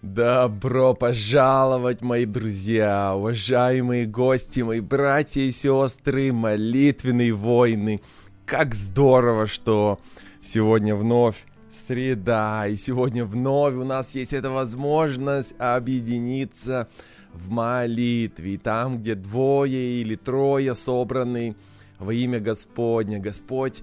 Добро пожаловать, мои друзья, уважаемые гости, мои братья и сестры, молитвенные войны. Как здорово, что сегодня вновь среда, и сегодня вновь у нас есть эта возможность объединиться в молитве. И там, где двое или трое собраны во имя Господня, Господь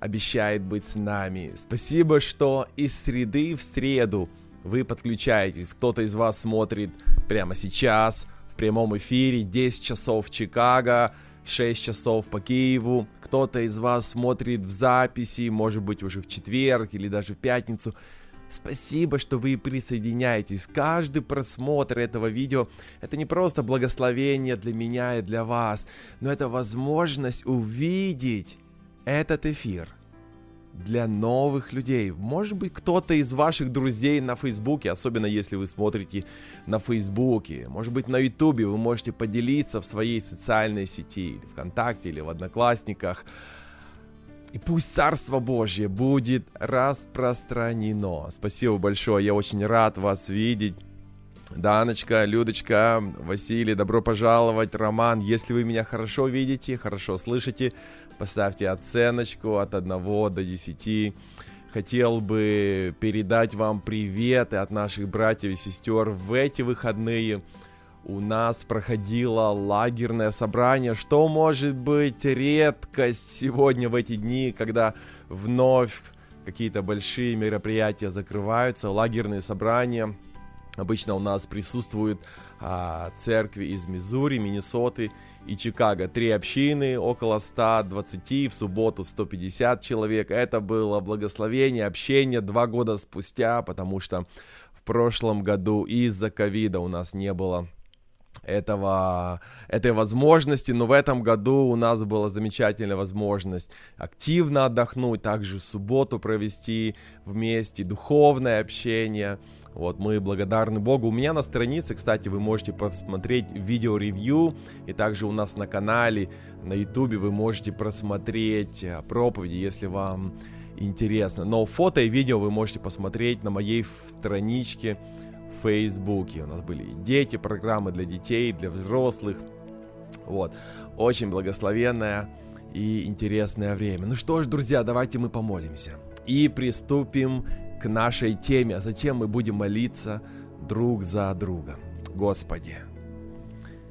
обещает быть с нами. Спасибо, что из среды в среду – вы подключаетесь. Кто-то из вас смотрит прямо сейчас в прямом эфире 10 часов в Чикаго, 6 часов по Киеву. Кто-то из вас смотрит в записи, может быть уже в четверг или даже в пятницу. Спасибо, что вы присоединяетесь. Каждый просмотр этого видео – это не просто благословение для меня и для вас, но это возможность увидеть этот эфир – для новых людей. Может быть, кто-то из ваших друзей на Фейсбуке, особенно если вы смотрите на Фейсбуке, может быть, на Ютубе вы можете поделиться в своей социальной сети, или ВКонтакте, или в Одноклассниках. И пусть Царство Божье будет распространено. Спасибо большое, я очень рад вас видеть. Даночка, Людочка, Василий, добро пожаловать, Роман. Если вы меня хорошо видите, хорошо слышите, поставьте оценочку от 1 до 10. Хотел бы передать вам приветы от наших братьев и сестер в эти выходные. У нас проходило лагерное собрание, что может быть редкость сегодня в эти дни, когда вновь какие-то большие мероприятия закрываются, лагерные собрания. Обычно у нас присутствуют а, церкви из Миссури, Миннесоты и Чикаго. Три общины, около 120, в субботу 150 человек. Это было благословение, общение два года спустя, потому что в прошлом году из-за ковида у нас не было этого, этой возможности, но в этом году у нас была замечательная возможность активно отдохнуть, также субботу провести вместе, духовное общение – вот, мы благодарны Богу. У меня на странице, кстати, вы можете посмотреть видео-ревью, и также у нас на канале, на ютубе вы можете просмотреть э, проповеди, если вам интересно. Но фото и видео вы можете посмотреть на моей страничке в Фейсбуке. У нас были дети, программы для детей, для взрослых. Вот, очень благословенное и интересное время. Ну что ж, друзья, давайте мы помолимся и приступим к нашей теме, а затем мы будем молиться друг за другом. Господи,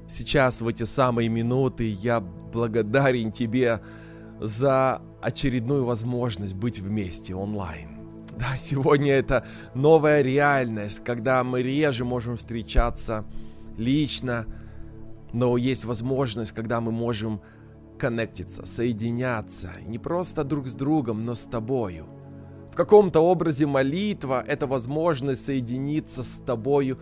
сейчас в эти самые минуты я благодарен Тебе за очередную возможность быть вместе онлайн. Да, сегодня это новая реальность, когда мы реже можем встречаться лично, но есть возможность, когда мы можем коннектиться, соединяться, не просто друг с другом, но с тобою – каком-то образе молитва — это возможность соединиться с тобою,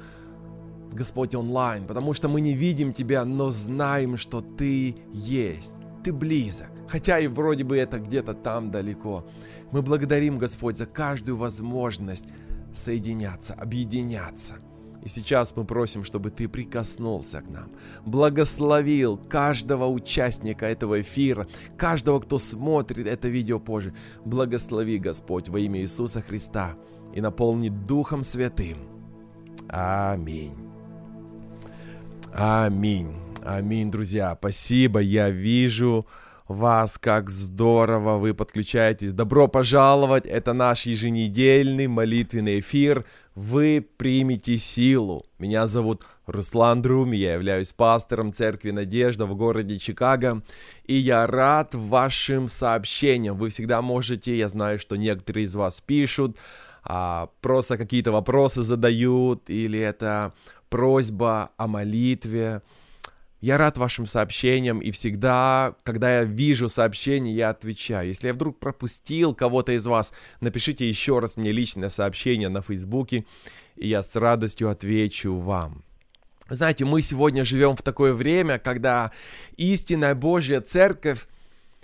Господь, онлайн, потому что мы не видим Тебя, но знаем, что Ты есть, Ты близок, хотя и вроде бы это где-то там далеко. Мы благодарим, Господь, за каждую возможность соединяться, объединяться — и сейчас мы просим, чтобы ты прикоснулся к нам, благословил каждого участника этого эфира, каждого, кто смотрит это видео позже. Благослови, Господь, во имя Иисуса Христа и наполни Духом Святым. Аминь. Аминь. Аминь, друзья. Спасибо. Я вижу вас, как здорово вы подключаетесь. Добро пожаловать. Это наш еженедельный молитвенный эфир вы примете силу. Меня зовут Руслан Друми, я являюсь пастором Церкви Надежда в городе Чикаго, и я рад вашим сообщениям. Вы всегда можете, я знаю, что некоторые из вас пишут, а, просто какие-то вопросы задают, или это просьба о молитве, я рад вашим сообщениям, и всегда, когда я вижу сообщение, я отвечаю. Если я вдруг пропустил кого-то из вас, напишите еще раз мне личное сообщение на Фейсбуке, и я с радостью отвечу вам. Знаете, мы сегодня живем в такое время, когда истинная Божья Церковь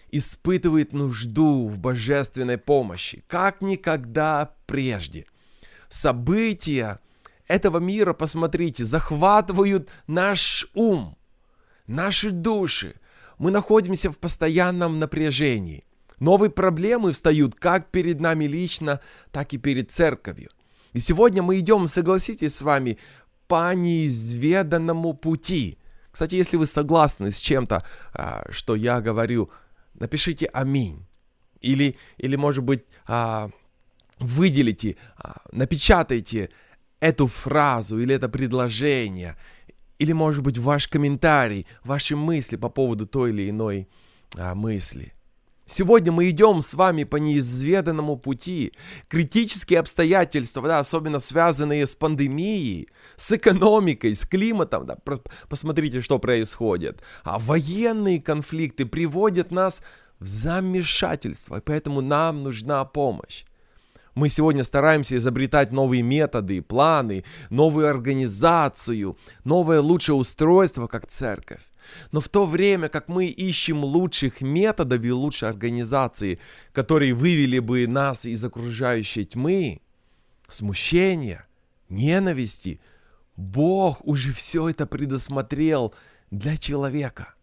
испытывает нужду в божественной помощи, как никогда прежде. События этого мира, посмотрите, захватывают наш ум – наши души. Мы находимся в постоянном напряжении. Новые проблемы встают как перед нами лично, так и перед церковью. И сегодня мы идем, согласитесь с вами, по неизведанному пути. Кстати, если вы согласны с чем-то, а, что я говорю, напишите «Аминь». Или, или может быть, а, выделите, а, напечатайте эту фразу или это предложение, или, может быть, ваш комментарий, ваши мысли по поводу той или иной мысли – Сегодня мы идем с вами по неизведанному пути. Критические обстоятельства, да, особенно связанные с пандемией, с экономикой, с климатом, да, посмотрите, что происходит. А военные конфликты приводят нас в замешательство, и поэтому нам нужна помощь. Мы сегодня стараемся изобретать новые методы, планы, новую организацию, новое лучшее устройство, как церковь. Но в то время, как мы ищем лучших методов и лучшей организации, которые вывели бы нас из окружающей тьмы, смущения, ненависти, Бог уже все это предусмотрел для человека.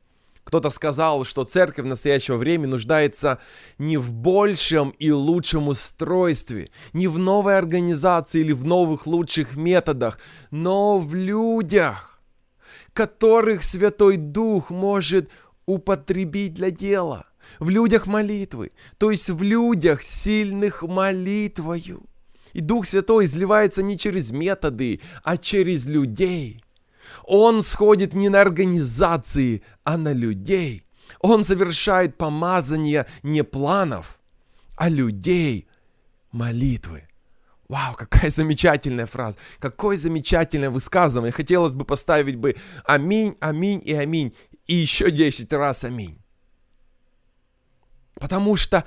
Кто-то сказал, что церковь в настоящее время нуждается не в большем и лучшем устройстве, не в новой организации или в новых лучших методах, но в людях которых Святой Дух может употребить для дела. В людях молитвы, то есть в людях, сильных молитвою. И Дух Святой изливается не через методы, а через людей. Он сходит не на организации, а на людей. Он совершает помазание не планов, а людей молитвы. Вау, какая замечательная фраза, какое замечательное высказывание. Хотелось бы поставить бы аминь, аминь и аминь. И еще 10 раз аминь. Потому что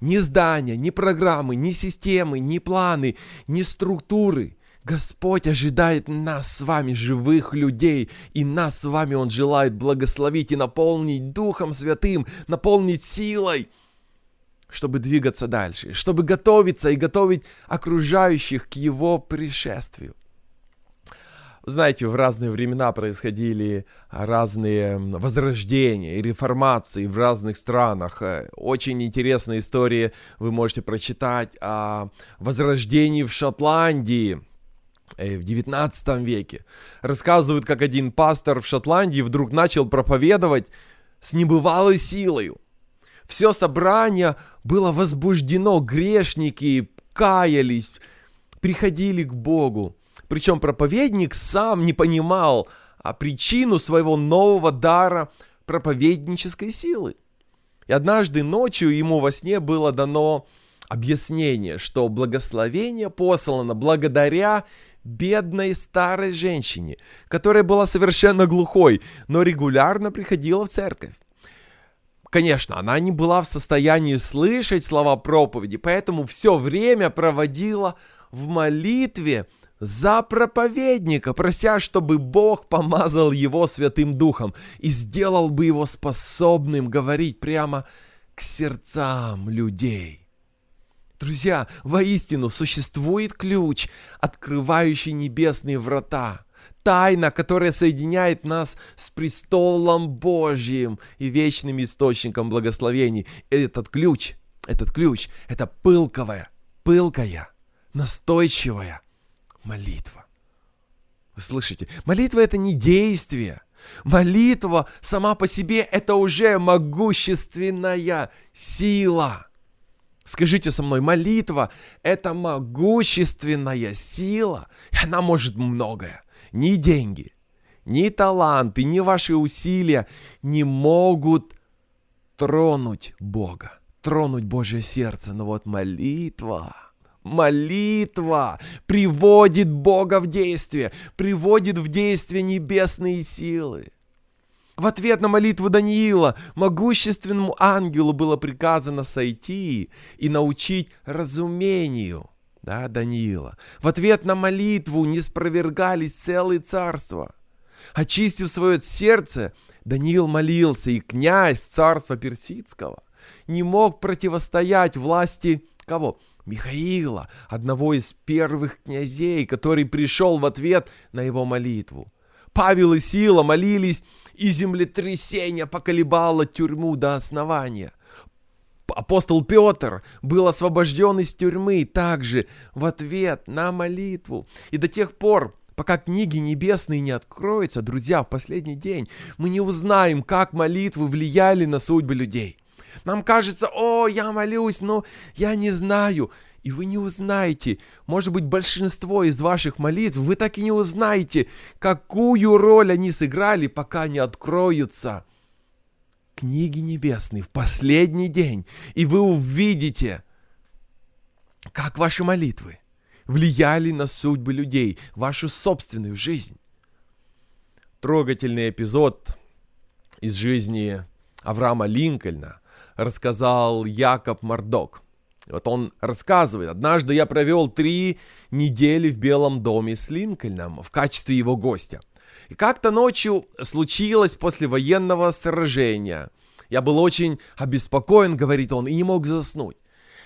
ни здания, ни программы, ни системы, ни планы, ни структуры. Господь ожидает нас с вами, живых людей, и нас с вами Он желает благословить и наполнить Духом Святым, наполнить силой – чтобы двигаться дальше, чтобы готовиться и готовить окружающих к его пришествию. Знаете, в разные времена происходили разные возрождения и реформации в разных странах. Э, очень интересные истории вы можете прочитать о возрождении в Шотландии в 19 веке. Рассказывают, как один пастор в Шотландии вдруг начал проповедовать с небывалой силою. Все собрание было возбуждено, грешники каялись, приходили к Богу. Причем проповедник сам не понимал а причину своего нового дара проповеднической силы. И однажды ночью ему во сне было дано объяснение, что благословение послано благодаря бедной старой женщине, которая была совершенно глухой, но регулярно приходила в церковь. Конечно, она не была в состоянии слышать слова проповеди, поэтому все время проводила в молитве за проповедника, прося, чтобы Бог помазал его Святым Духом и сделал бы его способным говорить прямо к сердцам людей. Друзья, воистину существует ключ, открывающий небесные врата – тайна, которая соединяет нас с престолом Божьим и вечным источником благословений. Этот ключ, этот ключ, это пылковая, пылкая, настойчивая молитва. Вы слышите? Молитва это не действие. Молитва сама по себе это уже могущественная сила. Скажите со мной, молитва – это могущественная сила, она может многое ни деньги, ни таланты, ни ваши усилия не могут тронуть Бога, тронуть Божье сердце. Но вот молитва, молитва приводит Бога в действие, приводит в действие небесные силы. В ответ на молитву Даниила могущественному ангелу было приказано сойти и научить разумению – да, Даниила. В ответ на молитву не спровергались целые царства. Очистив свое сердце, Даниил молился, и князь царства персидского не мог противостоять власти кого? Михаила, одного из первых князей, который пришел в ответ на его молитву. Павел и Сила молились, и землетрясение поколебало тюрьму до основания. Апостол Петр был освобожден из тюрьмы также в ответ на молитву. И до тех пор, пока книги небесные не откроются, друзья, в последний день, мы не узнаем, как молитвы влияли на судьбы людей. Нам кажется, о, я молюсь, но я не знаю. И вы не узнаете, может быть, большинство из ваших молитв, вы так и не узнаете, какую роль они сыграли, пока не откроются книги небесные в последний день. И вы увидите, как ваши молитвы влияли на судьбы людей, вашу собственную жизнь. Трогательный эпизод из жизни Авраама Линкольна рассказал Якоб Мардок. Вот он рассказывает, однажды я провел три недели в Белом доме с Линкольном в качестве его гостя. И как-то ночью случилось после военного сражения. Я был очень обеспокоен, говорит он, и не мог заснуть.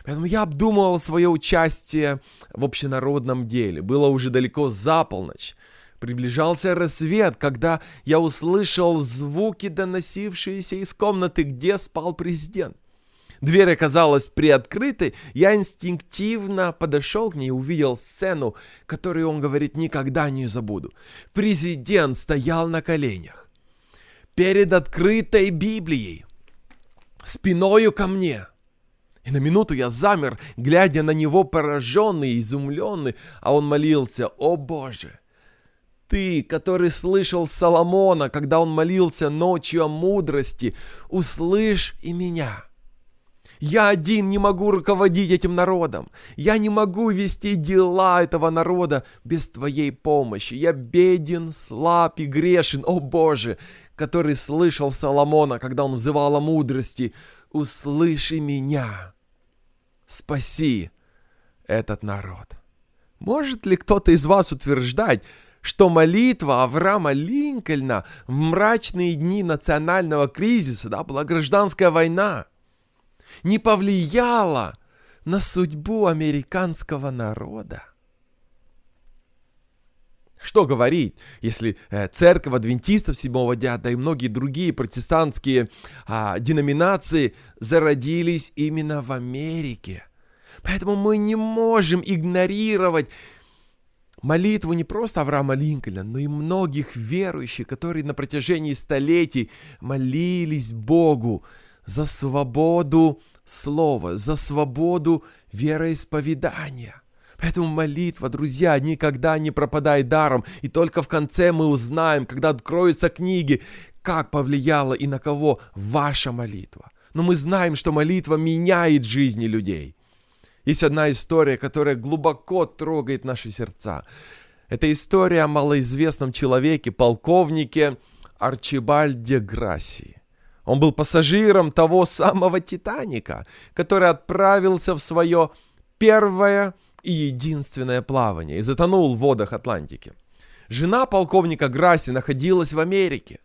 Поэтому я обдумывал свое участие в общенародном деле. Было уже далеко за полночь. Приближался рассвет, когда я услышал звуки, доносившиеся из комнаты, где спал президент. Дверь оказалась приоткрытой, я инстинктивно подошел к ней и увидел сцену, которую он говорит никогда не забуду. Президент стоял на коленях перед открытой Библией, спиною ко мне. И на минуту я замер, глядя на него пораженный, изумленный, а он молился, «О Боже, ты, который слышал Соломона, когда он молился ночью о мудрости, услышь и меня». Я один не могу руководить этим народом. Я не могу вести дела этого народа без Твоей помощи. Я беден, слаб и грешен, о Боже, который слышал Соломона, когда он взывал о мудрости. Услыши меня. Спаси этот народ. Может ли кто-то из вас утверждать, что молитва Авраама Линкольна в мрачные дни национального кризиса, да, была гражданская война, не повлияло на судьбу американского народа. Что говорить, если э, церковь адвентистов седьмого дня, да и многие другие протестантские а, деноминации зародились именно в Америке. Поэтому мы не можем игнорировать молитву не просто Авраама Линкольна, но и многих верующих, которые на протяжении столетий молились Богу за свободу слова, за свободу вероисповедания. Поэтому молитва, друзья, никогда не пропадает даром. И только в конце мы узнаем, когда откроются книги, как повлияла и на кого ваша молитва. Но мы знаем, что молитва меняет жизни людей. Есть одна история, которая глубоко трогает наши сердца. Это история о малоизвестном человеке, полковнике Арчибальде Грасси. Он был пассажиром того самого Титаника, который отправился в свое первое и единственное плавание и затонул в водах Атлантики. Жена полковника Грасси находилась в Америке.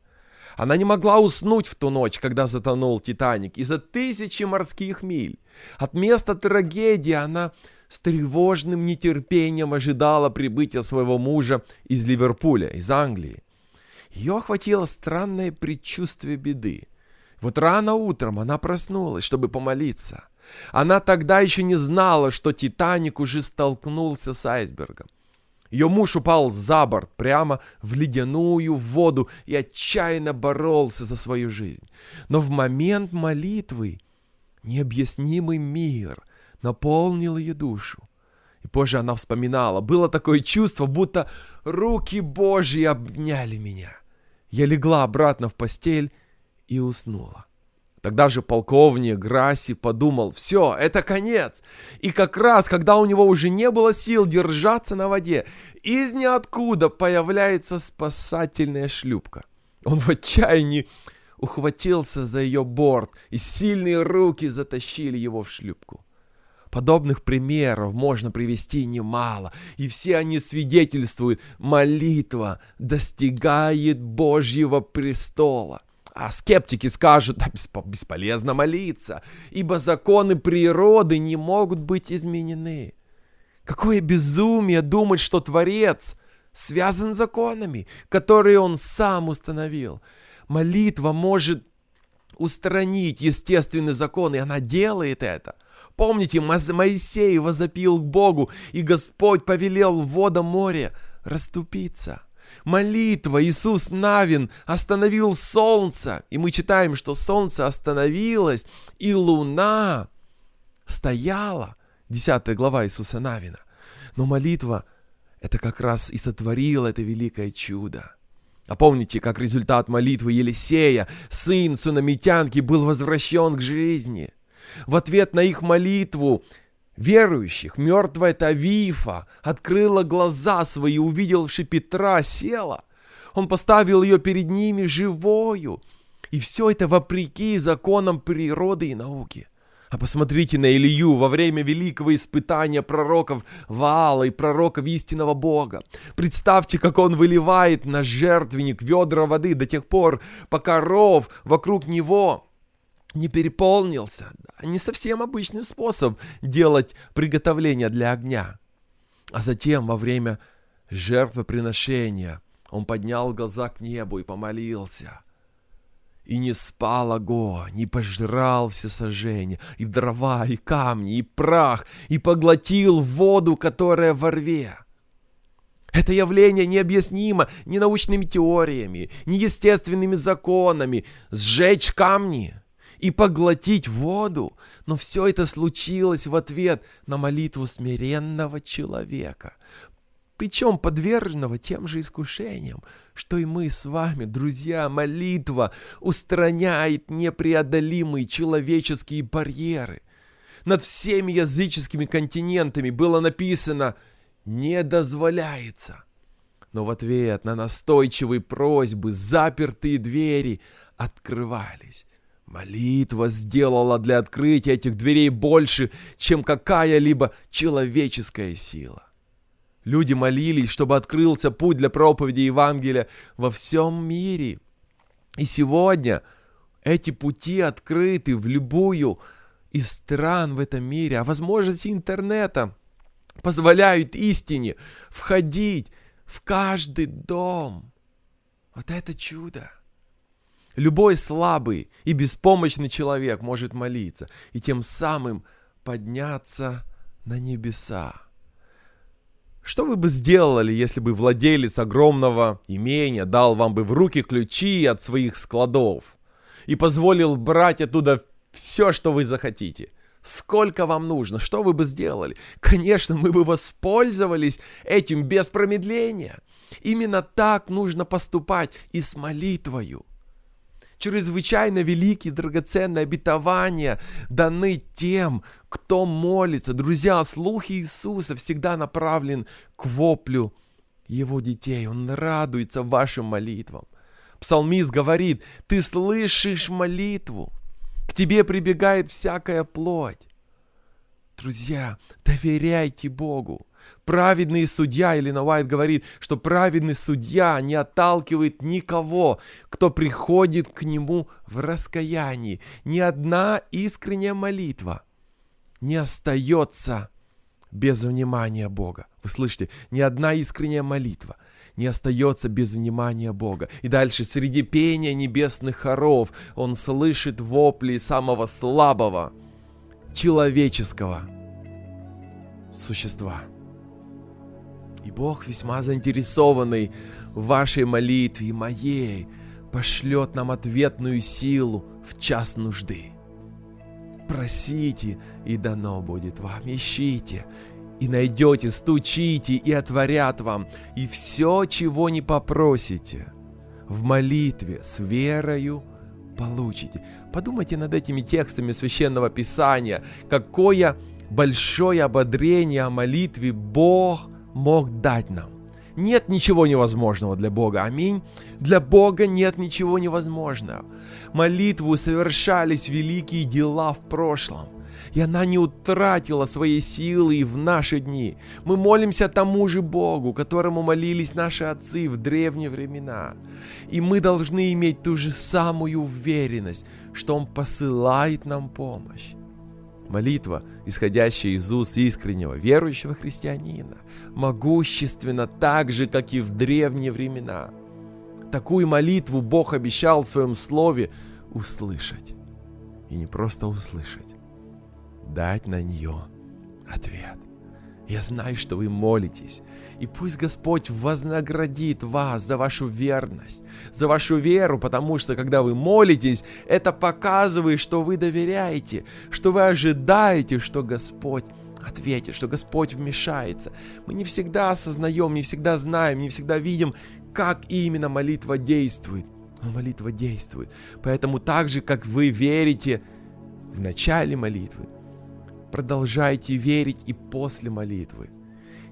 Она не могла уснуть в ту ночь, когда затонул Титаник, из-за тысячи морских миль. От места трагедии она с тревожным нетерпением ожидала прибытия своего мужа из Ливерпуля, из Англии. Ее охватило странное предчувствие беды. Вот рано утром она проснулась, чтобы помолиться. Она тогда еще не знала, что Титаник уже столкнулся с айсбергом. Ее муж упал за борт прямо в ледяную воду и отчаянно боролся за свою жизнь. Но в момент молитвы необъяснимый мир наполнил ее душу. И позже она вспоминала, было такое чувство, будто руки Божьи обняли меня. Я легла обратно в постель и уснула. Тогда же полковник Граси подумал, все, это конец. И как раз, когда у него уже не было сил держаться на воде, из ниоткуда появляется спасательная шлюпка. Он в отчаянии ухватился за ее борт, и сильные руки затащили его в шлюпку. Подобных примеров можно привести немало, и все они свидетельствуют, молитва достигает Божьего престола. А скептики скажут, да бесполезно молиться, ибо законы природы не могут быть изменены. Какое безумие думать, что Творец связан законами, которые Он сам установил. Молитва может устранить естественный закон, и она делает это. Помните, Моисей возопил к Богу, и Господь повелел водам моря расступиться. Молитва Иисус Навин остановил солнце, и мы читаем, что солнце остановилось, и луна стояла. 10 глава Иисуса Навина. Но молитва – это как раз и сотворила это великое чудо. А помните, как результат молитвы Елисея, сын сунамитянки, был возвращен к жизни? В ответ на их молитву верующих мертвая Тавифа открыла глаза свои, увидевши Петра, села. Он поставил ее перед ними живою. И все это вопреки законам природы и науки. А посмотрите на Илью во время великого испытания пророков Ваала и пророков истинного Бога. Представьте, как он выливает на жертвенник ведра воды до тех пор, пока ров вокруг него не переполнился. Не совсем обычный способ делать приготовление для огня. А затем во время жертвоприношения он поднял глаза к небу и помолился. И не спал огонь, и пожрал все сожжения, и дрова, и камни, и прах, и поглотил воду, которая во рве. Это явление необъяснимо ни научными теориями, ни естественными законами. Сжечь камни и поглотить воду. Но все это случилось в ответ на молитву смиренного человека, причем подверженного тем же искушениям, что и мы с вами, друзья, молитва устраняет непреодолимые человеческие барьеры. Над всеми языческими континентами было написано «не дозволяется». Но в ответ на настойчивые просьбы запертые двери открывались. Молитва сделала для открытия этих дверей больше, чем какая-либо человеческая сила. Люди молились, чтобы открылся путь для проповеди Евангелия во всем мире. И сегодня эти пути открыты в любую из стран в этом мире, а возможности интернета позволяют истине входить в каждый дом. Вот это чудо. Любой слабый и беспомощный человек может молиться и тем самым подняться на небеса. Что вы бы сделали, если бы владелец огромного имения дал вам бы в руки ключи от своих складов и позволил брать оттуда все, что вы захотите? Сколько вам нужно? Что вы бы сделали? Конечно, мы бы воспользовались этим без промедления. Именно так нужно поступать и с молитвою чрезвычайно великие драгоценные обетования даны тем, кто молится. Друзья, слух Иисуса всегда направлен к воплю его детей. Он радуется вашим молитвам. Псалмист говорит, ты слышишь молитву, к тебе прибегает всякая плоть. Друзья, доверяйте Богу. Праведный судья, или Уайт говорит, что праведный судья не отталкивает никого, кто приходит к нему в раскаянии. Ни одна искренняя молитва не остается без внимания Бога. Вы слышите, ни одна искренняя молитва не остается без внимания Бога. И дальше, среди пения небесных хоров, он слышит вопли самого слабого, человеческого существа. И Бог, весьма заинтересованный в вашей молитве и моей, пошлет нам ответную силу в час нужды. Просите, и дано будет вам. Ищите, и найдете, стучите, и отворят вам. И все, чего не попросите, в молитве с верою получите. Подумайте над этими текстами Священного Писания. Какое большое ободрение о молитве Бог мог дать нам. Нет ничего невозможного для Бога. Аминь. Для Бога нет ничего невозможного. Молитву совершались великие дела в прошлом. И она не утратила своей силы и в наши дни. Мы молимся тому же Богу, которому молились наши отцы в древние времена. И мы должны иметь ту же самую уверенность, что Он посылает нам помощь. Молитва, исходящая из уст искреннего верующего христианина, могущественна так же, как и в древние времена. Такую молитву Бог обещал в своем слове услышать. И не просто услышать, дать на нее ответ. Я знаю, что вы молитесь, и пусть Господь вознаградит вас за вашу верность, за вашу веру, потому что когда вы молитесь, это показывает, что вы доверяете, что вы ожидаете, что Господь ответит, что Господь вмешается. Мы не всегда осознаем, не всегда знаем, не всегда видим, как именно молитва действует. Но молитва действует. Поэтому так же, как вы верите в начале молитвы, продолжайте верить и после молитвы.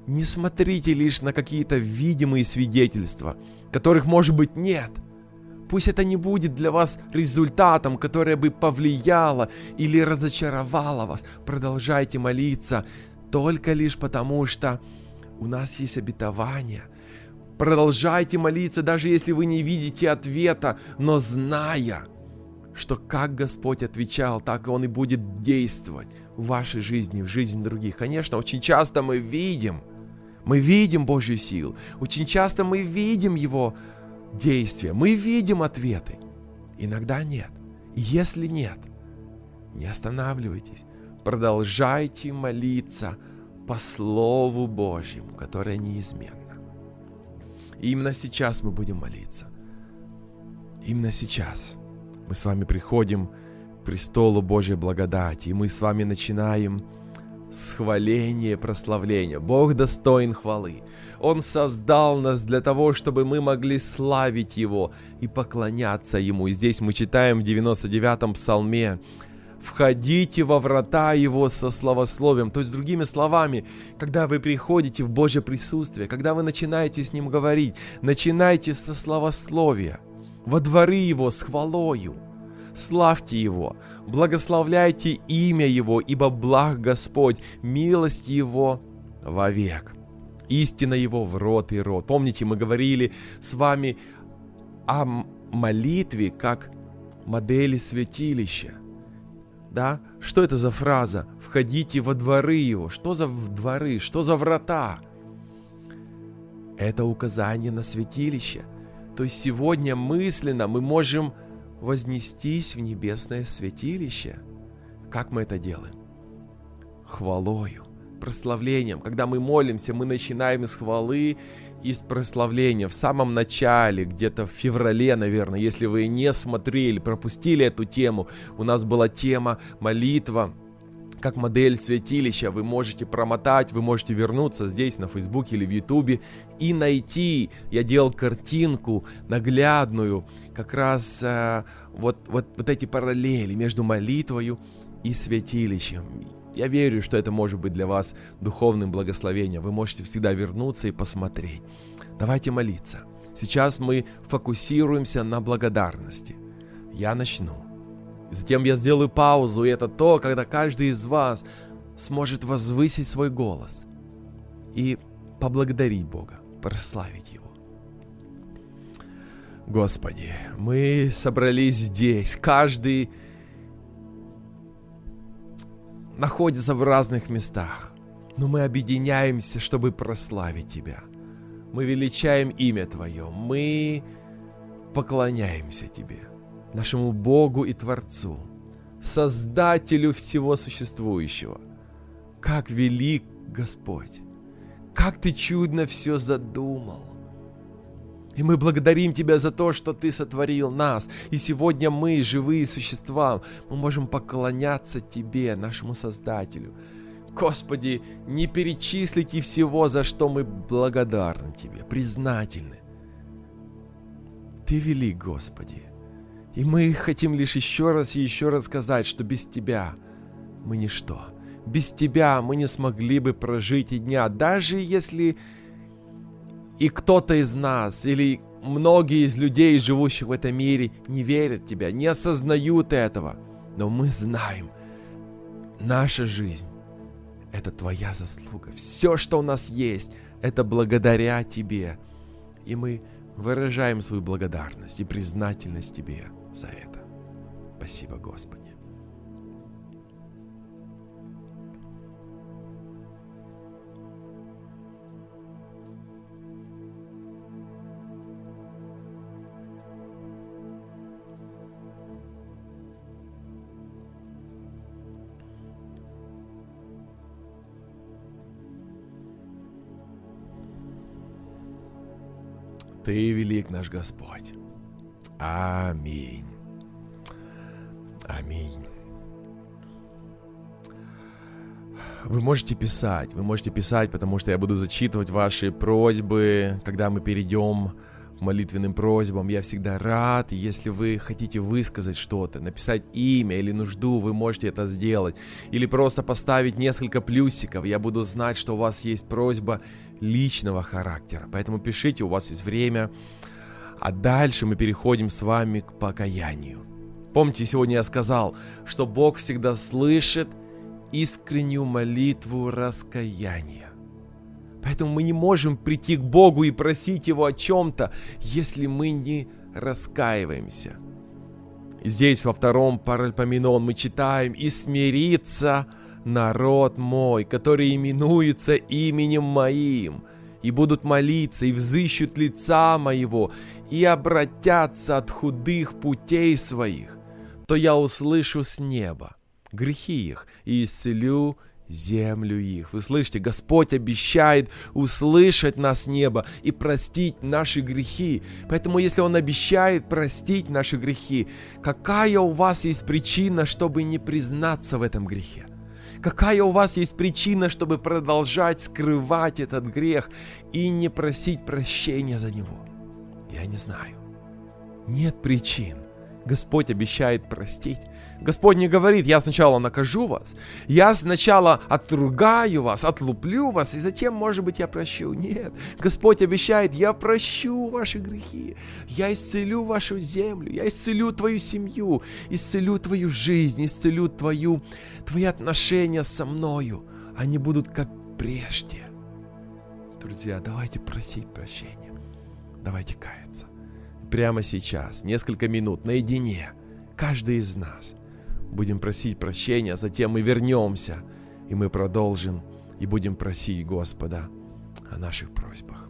Не смотрите лишь на какие-то видимые свидетельства, которых может быть нет. Пусть это не будет для вас результатом, которое бы повлияло или разочаровало вас. Продолжайте молиться только лишь потому, что у нас есть обетование. Продолжайте молиться, даже если вы не видите ответа, но зная, что как Господь отвечал, так и Он и будет действовать в вашей жизни, в жизни других. Конечно, очень часто мы видим, мы видим Божью силу, очень часто мы видим Его действия, мы видим ответы. Иногда нет. И если нет, не останавливайтесь, продолжайте молиться по Слову Божьему, которое неизменно. И именно сейчас мы будем молиться. Именно сейчас мы с вами приходим престолу Божьей благодати. И мы с вами начинаем с хваления, прославления. Бог достоин хвалы. Он создал нас для того, чтобы мы могли славить Его и поклоняться Ему. И здесь мы читаем в 99-м псалме «Входите во врата Его со славословием». То есть, другими словами, когда вы приходите в Божье присутствие, когда вы начинаете с Ним говорить, начинайте со славословия, во дворы Его с хвалою – славьте Его, благословляйте имя Его, ибо благ Господь, милость Его вовек. Истина Его в рот и рот. Помните, мы говорили с вами о молитве как модели святилища. Да? Что это за фраза? Входите во дворы Его. Что за дворы? Что за врата? Это указание на святилище. То есть сегодня мысленно мы можем вознестись в небесное святилище. Как мы это делаем? Хвалою, прославлением. Когда мы молимся, мы начинаем с хвалы и с прославления. В самом начале, где-то в феврале, наверное, если вы не смотрели, пропустили эту тему, у нас была тема молитва как модель святилища. Вы можете промотать, вы можете вернуться здесь на Фейсбуке или в Ютубе и найти. Я делал картинку наглядную, как раз э, вот, вот, вот эти параллели между молитвою и святилищем. Я верю, что это может быть для вас духовным благословением. Вы можете всегда вернуться и посмотреть. Давайте молиться. Сейчас мы фокусируемся на благодарности. Я начну. Затем я сделаю паузу, и это то, когда каждый из вас сможет возвысить свой голос и поблагодарить Бога, прославить Его. Господи, мы собрались здесь, каждый находится в разных местах, но мы объединяемся, чтобы прославить Тебя. Мы величаем имя Твое, мы поклоняемся Тебе – нашему Богу и Творцу, Создателю всего существующего. Как велик Господь! Как Ты чудно все задумал! И мы благодарим Тебя за то, что Ты сотворил нас. И сегодня мы, живые существа, мы можем поклоняться Тебе, нашему Создателю. Господи, не перечислите всего, за что мы благодарны Тебе, признательны. Ты велик, Господи. И мы хотим лишь еще раз и еще раз сказать, что без Тебя мы ничто. Без Тебя мы не смогли бы прожить и дня, даже если и кто-то из нас или многие из людей, живущих в этом мире, не верят в Тебя, не осознают этого. Но мы знаем, наша жизнь – это Твоя заслуга. Все, что у нас есть, это благодаря Тебе. И мы выражаем свою благодарность и признательность Тебе за это. Спасибо, Господи. Ты велик наш Господь. Аминь. Аминь. Вы можете писать, вы можете писать, потому что я буду зачитывать ваши просьбы, когда мы перейдем к молитвенным просьбам. Я всегда рад, если вы хотите высказать что-то, написать имя или нужду, вы можете это сделать. Или просто поставить несколько плюсиков, я буду знать, что у вас есть просьба личного характера. Поэтому пишите, у вас есть время. А дальше мы переходим с вами к покаянию. Помните, сегодня я сказал, что Бог всегда слышит искреннюю молитву раскаяния. Поэтому мы не можем прийти к Богу и просить Его о чем-то, если мы не раскаиваемся. И здесь во втором паральпоменон мы читаем «И смирится народ мой, который именуется именем моим, и будут молиться, и взыщут лица моего, и обратятся от худых путей своих, то я услышу с неба грехи их и исцелю землю их. Вы слышите, Господь обещает услышать нас небо и простить наши грехи. Поэтому, если Он обещает простить наши грехи, какая у вас есть причина, чтобы не признаться в этом грехе? Какая у вас есть причина, чтобы продолжать скрывать этот грех и не просить прощения за него? Я не знаю. Нет причин. Господь обещает простить. Господь не говорит, я сначала накажу вас, я сначала отругаю вас, отлуплю вас, и затем, может быть, я прощу. Нет, Господь обещает, я прощу ваши грехи, я исцелю вашу землю, я исцелю твою семью, исцелю твою жизнь, исцелю твою, твои отношения со мною. Они будут как прежде. Друзья, давайте просить прощения, давайте каяться. Прямо сейчас, несколько минут, наедине, каждый из нас – будем просить прощения, затем мы вернемся, и мы продолжим и будем просить Господа о наших просьбах.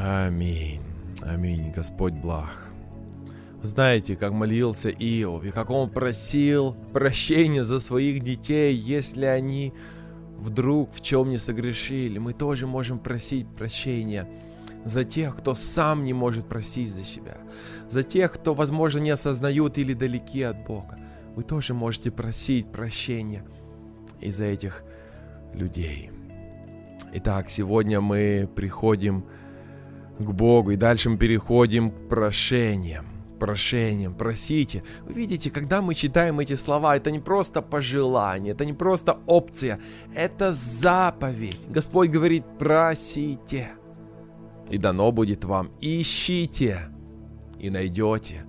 Аминь. Аминь. Господь благ. Знаете, как молился Иов, и как он просил прощения за своих детей, если они вдруг в чем не согрешили. Мы тоже можем просить прощения за тех, кто сам не может просить за себя, за тех, кто, возможно, не осознают или далеки от Бога. Вы тоже можете просить прощения из-за этих людей. Итак, сегодня мы приходим к к Богу. И дальше мы переходим к прошениям. Прошениям, просите. Вы видите, когда мы читаем эти слова, это не просто пожелание, это не просто опция, это заповедь. Господь говорит, просите, и дано будет вам. Ищите, и найдете.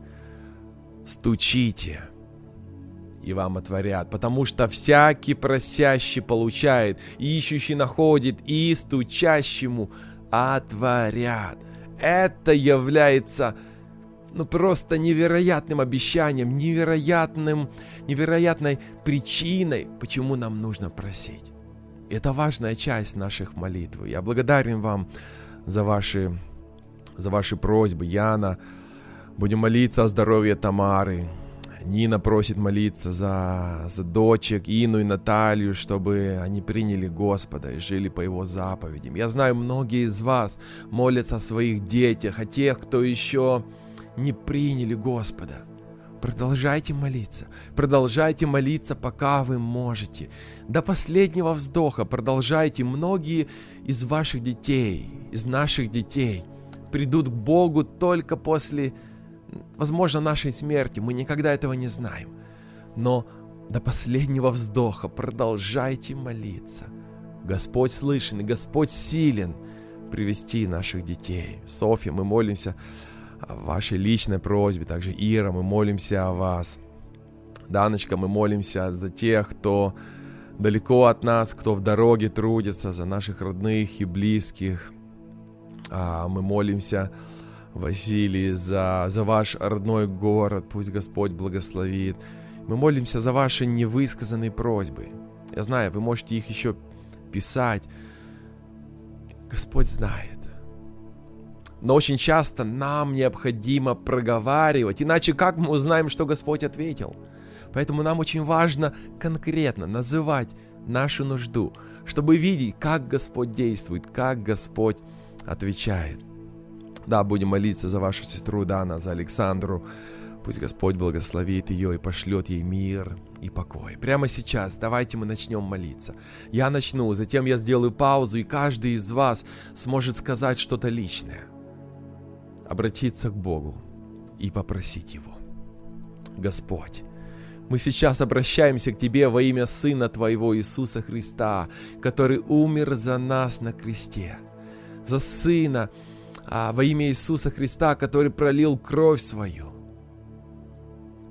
Стучите, и вам отворят, потому что всякий просящий получает, ищущий находит, и стучащему отворят. Это является ну просто невероятным обещанием, невероятным, невероятной причиной, почему нам нужно просить. Это важная часть наших молитв. Я благодарен вам за ваши, за ваши просьбы. Яна, будем молиться о здоровье Тамары. Нина просит молиться за, за дочек Ину и Наталью, чтобы они приняли Господа и жили по Его заповедям. Я знаю, многие из вас молятся о своих детях, о тех, кто еще не приняли Господа. Продолжайте молиться, продолжайте молиться, пока вы можете. До последнего вздоха продолжайте. Многие из ваших детей, из наших детей придут к Богу только после, возможно, нашей смерти. Мы никогда этого не знаем. Но до последнего вздоха продолжайте молиться. Господь слышен Господь силен привести наших детей. Софья, мы молимся о вашей личной просьбе. Также Ира, мы молимся о вас. Даночка, мы молимся за тех, кто далеко от нас, кто в дороге трудится, за наших родных и близких. А, мы молимся, Василий, за, за ваш родной город. Пусть Господь благословит. Мы молимся за ваши невысказанные просьбы. Я знаю, вы можете их еще писать. Господь знает. Но очень часто нам необходимо проговаривать, иначе как мы узнаем, что Господь ответил? Поэтому нам очень важно конкретно называть нашу нужду, чтобы видеть, как Господь действует, как Господь отвечает. Да, будем молиться за вашу сестру Дана, за Александру. Пусть Господь благословит ее и пошлет ей мир и покой. Прямо сейчас давайте мы начнем молиться. Я начну, затем я сделаю паузу, и каждый из вас сможет сказать что-то личное обратиться к Богу и попросить Его. Господь, мы сейчас обращаемся к Тебе во имя Сына Твоего Иисуса Христа, который умер за нас на кресте. За Сына а, во имя Иисуса Христа, который пролил кровь свою.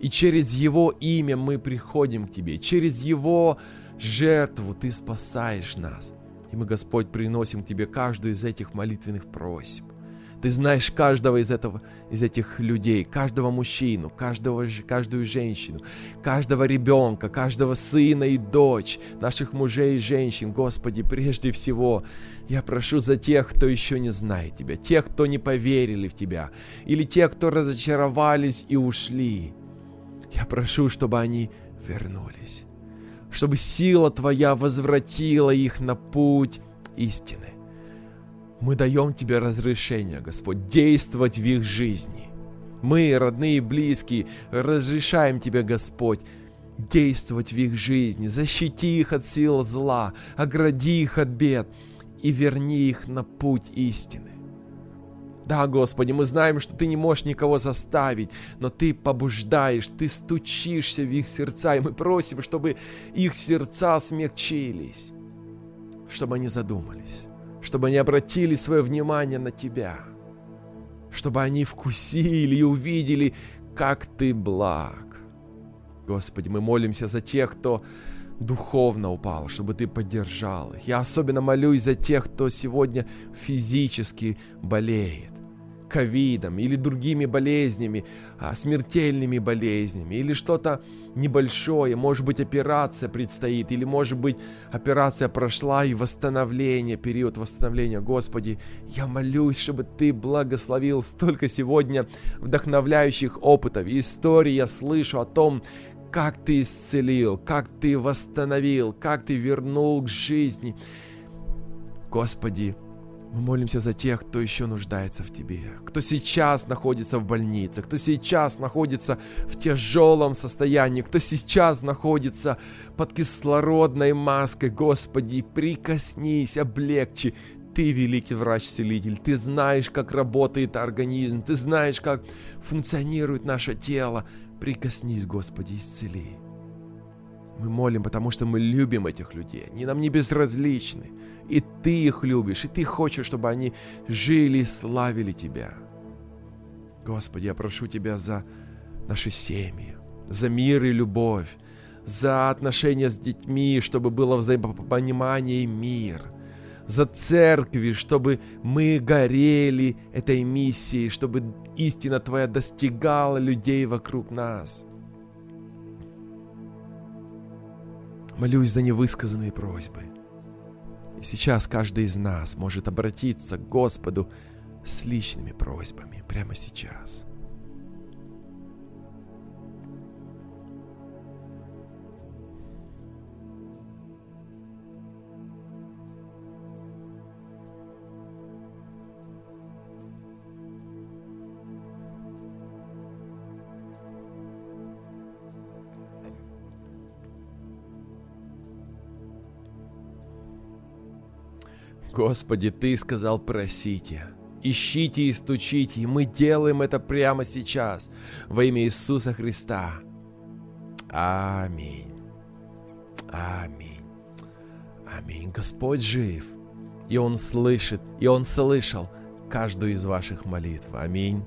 И через Его имя мы приходим к Тебе. Через Его жертву Ты спасаешь нас. И мы, Господь, приносим к Тебе каждую из этих молитвенных просьб. Ты знаешь каждого из, этого, из этих людей, каждого мужчину, каждого, каждую женщину, каждого ребенка, каждого сына и дочь, наших мужей и женщин. Господи, прежде всего, я прошу за тех, кто еще не знает Тебя, тех, кто не поверили в Тебя, или тех, кто разочаровались и ушли. Я прошу, чтобы они вернулись, чтобы сила Твоя возвратила их на путь истины. Мы даем Тебе разрешение, Господь, действовать в их жизни. Мы, родные и близкие, разрешаем Тебе, Господь, действовать в их жизни. Защити их от сил зла, огради их от бед и верни их на путь истины. Да, Господи, мы знаем, что Ты не можешь никого заставить, но Ты побуждаешь, Ты стучишься в их сердца, и мы просим, чтобы их сердца смягчились, чтобы они задумались чтобы они обратили свое внимание на Тебя, чтобы они вкусили и увидели, как Ты благ. Господи, мы молимся за тех, кто духовно упал, чтобы Ты поддержал их. Я особенно молюсь за тех, кто сегодня физически болеет ковидом или другими болезнями, а, смертельными болезнями, или что-то небольшое, может быть операция предстоит, или может быть операция прошла и восстановление, период восстановления. Господи, я молюсь, чтобы Ты благословил столько сегодня вдохновляющих опытов, историй я слышу о том, как Ты исцелил, как Ты восстановил, как Ты вернул к жизни. Господи, мы молимся за тех, кто еще нуждается в Тебе, кто сейчас находится в больнице, кто сейчас находится в тяжелом состоянии, кто сейчас находится под кислородной маской. Господи, прикоснись, облегчи. Ты великий врач-целитель, ты знаешь, как работает организм, ты знаешь, как функционирует наше тело. Прикоснись, Господи, исцели. Мы молим, потому что мы любим этих людей. Они нам не безразличны. И ты их любишь, и ты хочешь, чтобы они жили и славили тебя. Господи, я прошу тебя за наши семьи, за мир и любовь, за отношения с детьми, чтобы было взаимопонимание и мир. За церкви, чтобы мы горели этой миссией, чтобы истина Твоя достигала людей вокруг нас. Молюсь за невысказанные просьбы. И сейчас каждый из нас может обратиться к Господу с личными просьбами прямо сейчас. Господи, Ты сказал просите. Ищите и стучите, и мы делаем это прямо сейчас, во имя Иисуса Христа. Аминь. Аминь. Аминь. Господь жив, и Он слышит, и Он слышал каждую из ваших молитв. Аминь.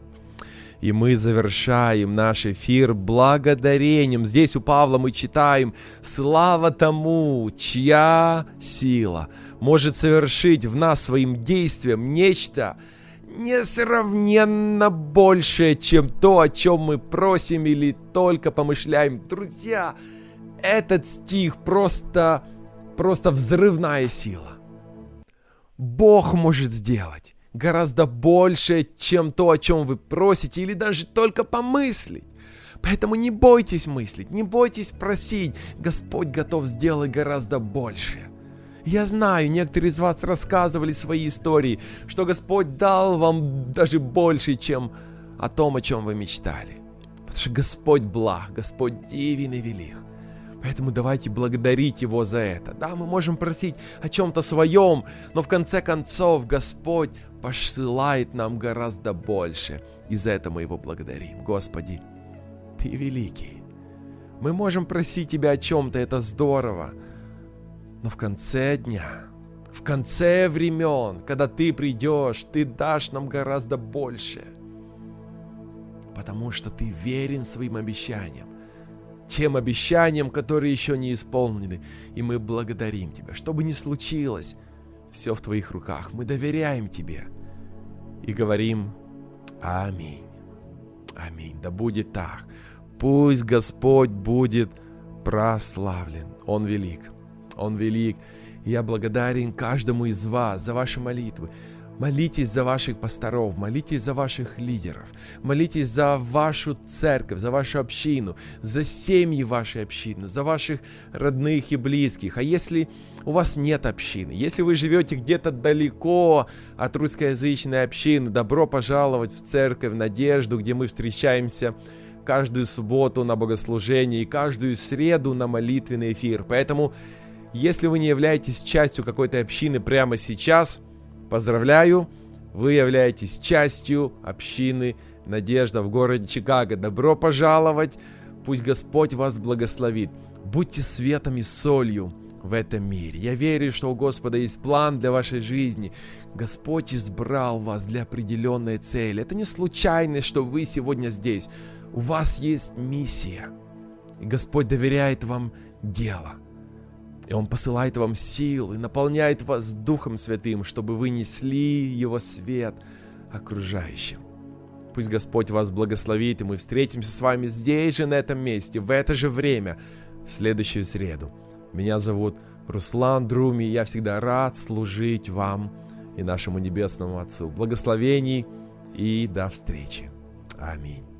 И мы завершаем наш эфир благодарением. Здесь у Павла мы читаем «Слава тому, чья сила может совершить в нас своим действием нечто несравненно большее, чем то, о чем мы просим или только помышляем». Друзья, этот стих просто, просто взрывная сила. Бог может сделать гораздо больше, чем то, о чем вы просите, или даже только помыслить. Поэтому не бойтесь мыслить, не бойтесь просить. Господь готов сделать гораздо больше. Я знаю, некоторые из вас рассказывали свои истории, что Господь дал вам даже больше, чем о том, о чем вы мечтали. Потому что Господь благ, Господь дивен и велик. Поэтому давайте благодарить Его за это. Да, мы можем просить о чем-то своем, но в конце концов Господь посылает нам гораздо больше. И за это мы Его благодарим. Господи, Ты великий. Мы можем просить Тебя о чем-то, это здорово. Но в конце дня, в конце времен, когда Ты придешь, Ты дашь нам гораздо больше. Потому что Ты верен своим обещаниям тем обещаниям, которые еще не исполнены. И мы благодарим Тебя. Что бы ни случилось, все в Твоих руках. Мы доверяем Тебе и говорим Аминь. Аминь. Да будет так. Пусть Господь будет прославлен. Он велик. Он велик. я благодарен каждому из вас за ваши молитвы. Молитесь за ваших пасторов, молитесь за ваших лидеров, молитесь за вашу церковь, за вашу общину, за семьи вашей общины, за ваших родных и близких. А если у вас нет общины, если вы живете где-то далеко от русскоязычной общины, добро пожаловать в церковь Надежду, где мы встречаемся каждую субботу на богослужение и каждую среду на молитвенный эфир. Поэтому, если вы не являетесь частью какой-то общины прямо сейчас – Поздравляю, вы являетесь частью общины Надежда в городе Чикаго. Добро пожаловать! Пусть Господь вас благословит. Будьте светом и солью в этом мире. Я верю, что у Господа есть план для вашей жизни. Господь избрал вас для определенной цели. Это не случайность, что вы сегодня здесь. У вас есть миссия. И Господь доверяет вам дело. И Он посылает вам сил и наполняет вас Духом Святым, чтобы вы несли Его свет окружающим. Пусть Господь вас благословит, и мы встретимся с вами здесь же, на этом месте, в это же время, в следующую среду. Меня зовут Руслан Друми, я всегда рад служить вам и нашему Небесному Отцу. Благословений и до встречи. Аминь.